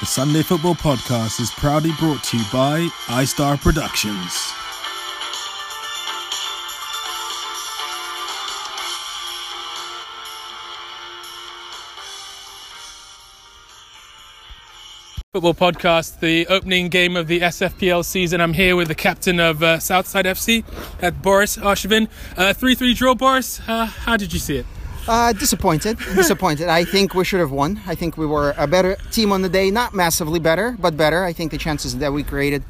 The Sunday Football Podcast is proudly brought to you by iStar Productions. Football podcast, the opening game of the SFPL season. I'm here with the captain of uh, Southside FC, at Boris Arshavin. Uh, 3 3 draw, Boris. Uh, how did you see it? Uh, disappointed. disappointed. I think we should have won. I think we were a better team on the day. Not massively better, but better. I think the chances that we created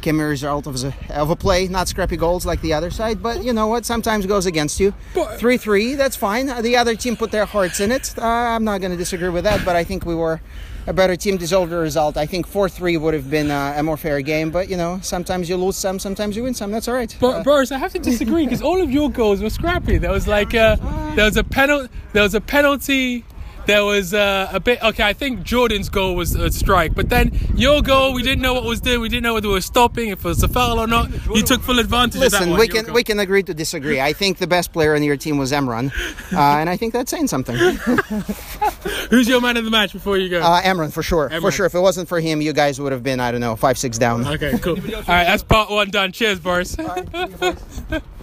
came as a result of a, of a play, not scrappy goals like the other side. But you know what? Sometimes goes against you. 3 3, that's fine. The other team put their hearts in it. Uh, I'm not going to disagree with that, but I think we were a better team deserved the result. I think 4 3 would have been uh, a more fair game, but you know, sometimes you lose some, sometimes you win some. That's all right. But Uh, Boris, I have to disagree because all of your goals were scrappy. There was like uh, there was a penalty. There was a penalty. There was uh, a bit. Okay, I think Jordan's goal was a strike, but then your goal, we didn't know what was doing. We didn't know whether we were stopping, if it was a foul or not. You took full advantage of that Listen, one. we can we can agree to disagree. I think the best player on your team was Emran, uh, and I think that's saying something. Who's your man of the match before you go? Uh, Emran for sure, for sure. If it wasn't for him, you guys would have been I don't know five six down. okay, cool. All right, that's part one done. Cheers, Boris.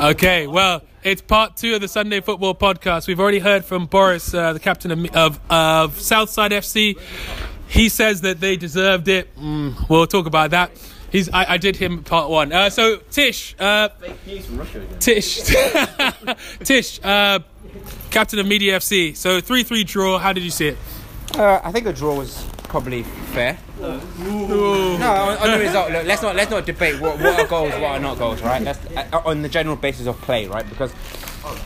Okay, well, it's part two of the Sunday Football Podcast. We've already heard from Boris, uh, the captain of, of, of Southside FC. He says that they deserved it. Mm, we'll talk about that. He's, I, I did him part one. Uh, so, Tish, uh, Tish, Tish, uh, captain of Media FC. So, 3 3 draw. How did you see it? Uh, I think a draw was probably fair. No, on, the result, look, let's not let's not debate what, what are goals, what are not goals, right? That's uh, on the general basis of play, right? Because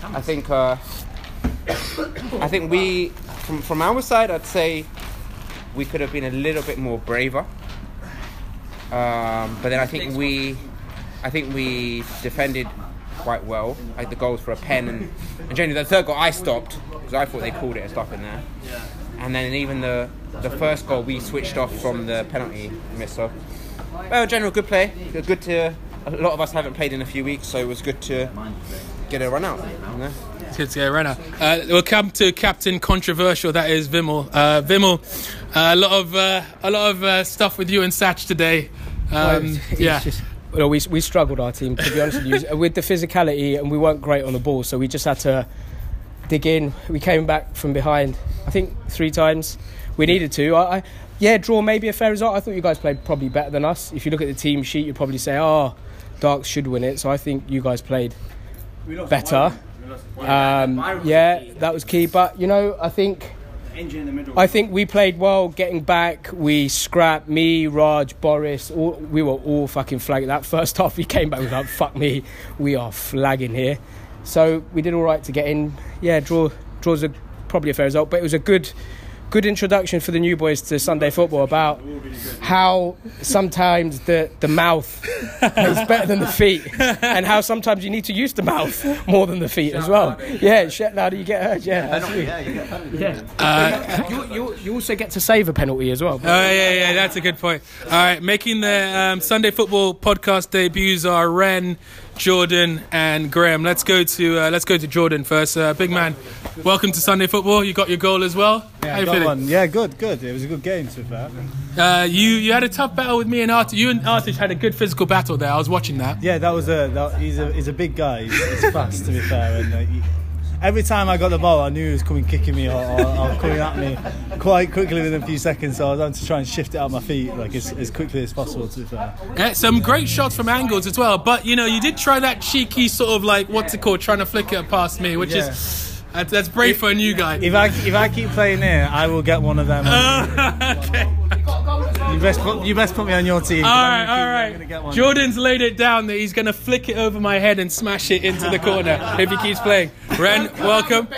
I think uh, I think we from from our side, I'd say we could have been a little bit more braver. Um, but then I think we, I think we defended quite well. Like the goals for a pen and, and generally the third goal I stopped because I thought they called it a stop in there. And then even the the first goal we switched off from the penalty miss. So, well, general good play. It good to. A lot of us haven't played in a few weeks, so it was good to get a run out. You know? It's good to get Renner. Uh, we'll come to Captain Controversial. That is Vimmel. Uh, Vimmel, uh, a lot of uh, a lot of uh, stuff with you and Satch today. Um, It's yeah, just- well, we, we struggled our team to be honest with you with the physicality, and we weren't great on the ball, so we just had to dig in. We came back from behind, I think three times. We needed to. I, I yeah, draw maybe a fair result. I thought you guys played probably better than us. If you look at the team sheet, you'd probably say, "Oh, Darks should win it." So I think you guys played better. Um, yeah, that was key. But you know, I think. I think we played well getting back. We scrapped me, Raj, Boris. All, we were all fucking flagging. That first half, we came back. We were like, "Fuck me, we are flagging here." So we did all right to get in. Yeah, draw draws a probably a fair result, but it was a good good introduction for the new boys to Sunday football about how sometimes the the mouth is better than the feet, and how sometimes you need to use the mouth more than the feet as well. Yeah, shout louder you get hurt. Yeah, absolutely. Yeah. you, you, you also get to save a penalty as well. Oh yeah, yeah, that's a good point. All right, making the um, Sunday Football Podcast debuts are Ren, Jordan, and Graham. Let's go to uh, let's go to Jordan first. Uh, big man, welcome to Sunday Football. You got your goal as well. How you feeling? one. Yeah, good, good. It was a good game, to be fair. Uh, you you had a tough battle with me and Artish. You and Artish had a good physical battle there. I was watching that. Yeah, that was a. That, he's a he's a big guy. He's, he's fast, to be fair. And uh, he, every time I got the ball, I knew he was coming, kicking me, or, or, or coming at me quite quickly within a few seconds. So I was having to try and shift it out of my feet like as, as quickly as possible. To be fair. Yeah, some great shots from angles as well. But you know, you did try that cheeky sort of like what's it called, trying to flick it past me, which Yeah. is that's, that's brave for a new guy. If I if I keep playing here, I will get one of them. okay. You best put you best put me on your team. 'cause All I'm right, gonna all keep- I'm right. gonna get one. Jordan's laid it down that he's going to flick it over my head and smash it into the corner if he keeps playing. Ren, welcome.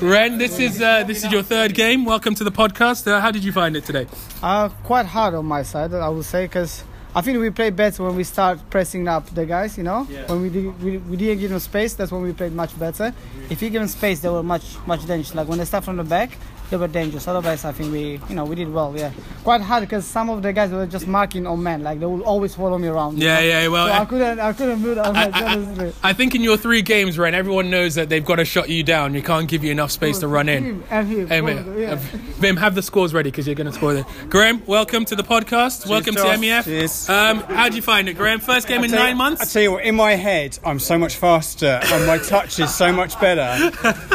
Ren, this is uh, this is your third game. Welcome to the podcast. Uh, how did you find it today? Uh, quite hard on my side, I would say, because I think we played better when we start pressing up the guys. You know, when we, did, we we didn't give them space. That's when we played much better. If you give them space, they were much much dangerous. Like when they start from the back, they were dangerous. Otherwise, I think we you know we did well. Yeah, quite hard because some of the guys were just marking on man. Like they will always follow me around. you Yeah, know? yeah, well, So I- I couldn't I couldn't move that much. I, honestly. I, I think in your three games, Ren, everyone knows that they've got to shut you down. You can't give you enough space to oh, run in. Him and him. Hey, mate, yeah. Vim, have the scores ready because you're going to score them. Graham, welcome to the podcast. welcome to Josh. MEF. Cheers. Um, how'd you find it, Graham? First game in nine you- nine I tell you what, in my head, I'm so much faster and my touch is so much better.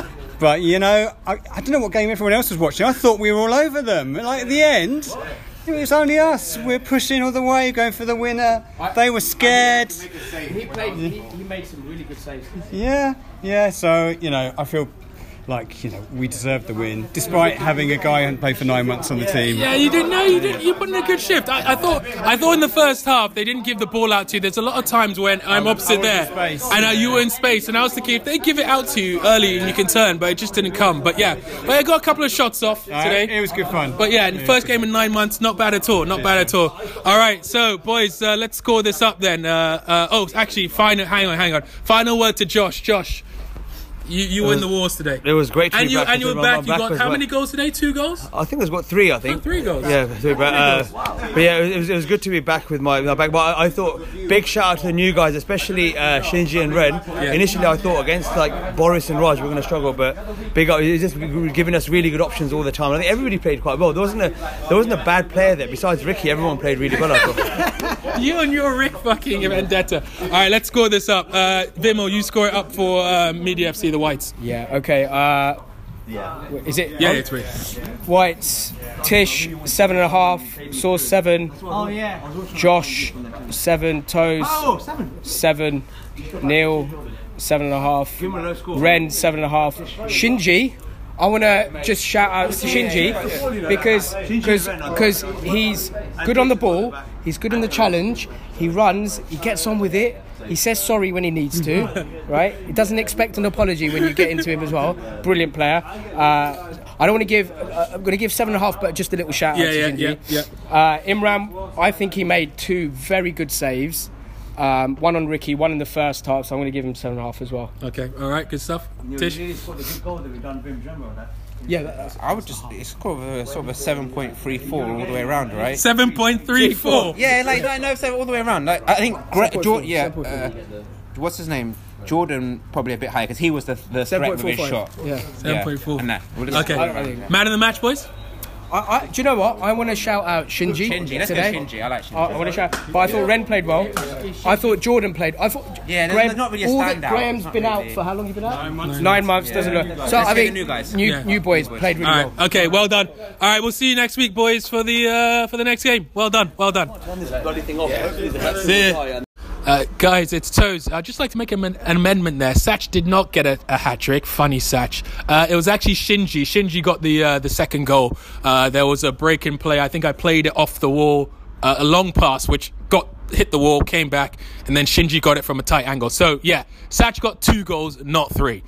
But you know, I, I don't know what game everyone else was watching. I thought we were all over them. Like at the end, it was only us. We're pushing all the way, going for the winner. They were scared. He played. He, he made some really good saves. Yeah, yeah. So you know, I feel like you know we deserved the win, despite having a guy who played for nine months on the team. Yeah, you didn't know. You didn't. You put in a good shift. I, I thought. I thought in the first half they didn't give the ball out to you. There's a lot of times when I'm opposite there, and uh, you were in space, and I was thinking if they give it out to you early and you can turn, but it just didn't come. But yeah, but I got a couple of shots off Uh, today. it was good fun. But yeah, first game in nine months, not bad at all. Not bad at all. All right, so boys, uh, let's score this up then. Uh, uh, oh, actually, final. Hang on, hang on. Final word to Josh. Josh, you you win the wars today. It was great to And be you back. and you were back. You got how many goals today? Two goals. I think there's got three. I think. Oh, three goals. Yeah, three, but, uh, but yeah, it was, it was good to be back with my, my back. But I, I thought big shout out to the new guys, especially uh, Shinji and Ren. Initially, I thought against like Boris and Raj we are going to struggle, but big up. It's just giving us really good options all the time. I think everybody played quite well. There wasn't a there wasn't a bad player there. Besides Ricky, everyone played really well. I thought. You and your Rick fucking vendetta. All right, let's score this up. Uh, Vimo, you score it up for uh, Media FC, the Whites. Yeah. Okay. Uh, yeah. Is it? Yeah, it's Rick. Whites, Tish, seven and a half, Sauce, seven, Oh yeah. Josh, seven, Toes, Oh, seven. seven, Neil, seven and a half, Ren, seven and a half, Shinji. I want to just shout out to Shinji because because because he's good on the ball, he's good in the challenge, he runs, he gets on with it. He says sorry when he needs to, right? He doesn't expect an apology when you get into him as well. Brilliant player. Uh, I don't want to give. Uh, I'm going to give seven and a half, but just a little shout Yeah, out to yeah, Shinji. yeah, Uh, Imran, I think he made two very good saves. Um, one on Ricky, one in the first half, so I'm going to give him seven and a half as well. Okay, all right, good stuff. Tish. Yeah, that, I would just, it's sort of a, sort of a 7.34 all the way around, right? 7.34. Yeah, like, no, no, so all the way around. Like, I think, Gre- Jordan, yeah, uh, what's his name? Jordan probably a bit higher because he was the, the threat with his 7.45. shot. Yeah. Yeah, 7.4. and that. We'll just- Okay, man of the match, boys. I, I, do you know what? I want to shout out Shinji, Shinji, let's go today. Shinji. I like Shinji. I, I want to shout, but I thought Ren played well. I thought Jordan played. I thought Yeah, there's- Graham, there's not really a all that- standout. Graham's It's not been really- out for how long? You been out? Nine months. Nine months doesn't look. So Let's I get think the new guys. new Yeah. new boys played really All right, well. okay, well done. All right, we'll see you next week, boys, for the uh, for the next game. Well done, well done. See ya. Uh, guys, it's Toes. I'd just like to make an, an amendment there. Satch did not get a, a hat trick. Funny Satch. Uh, it was actually Shinji. Shinji got the uh, the second goal. Uh, there was a break in play. I think I played it off the wall, uh, a long pass which got hit the wall, came back, and then Shinji got it from a tight angle. So yeah, Satch got two goals, not three.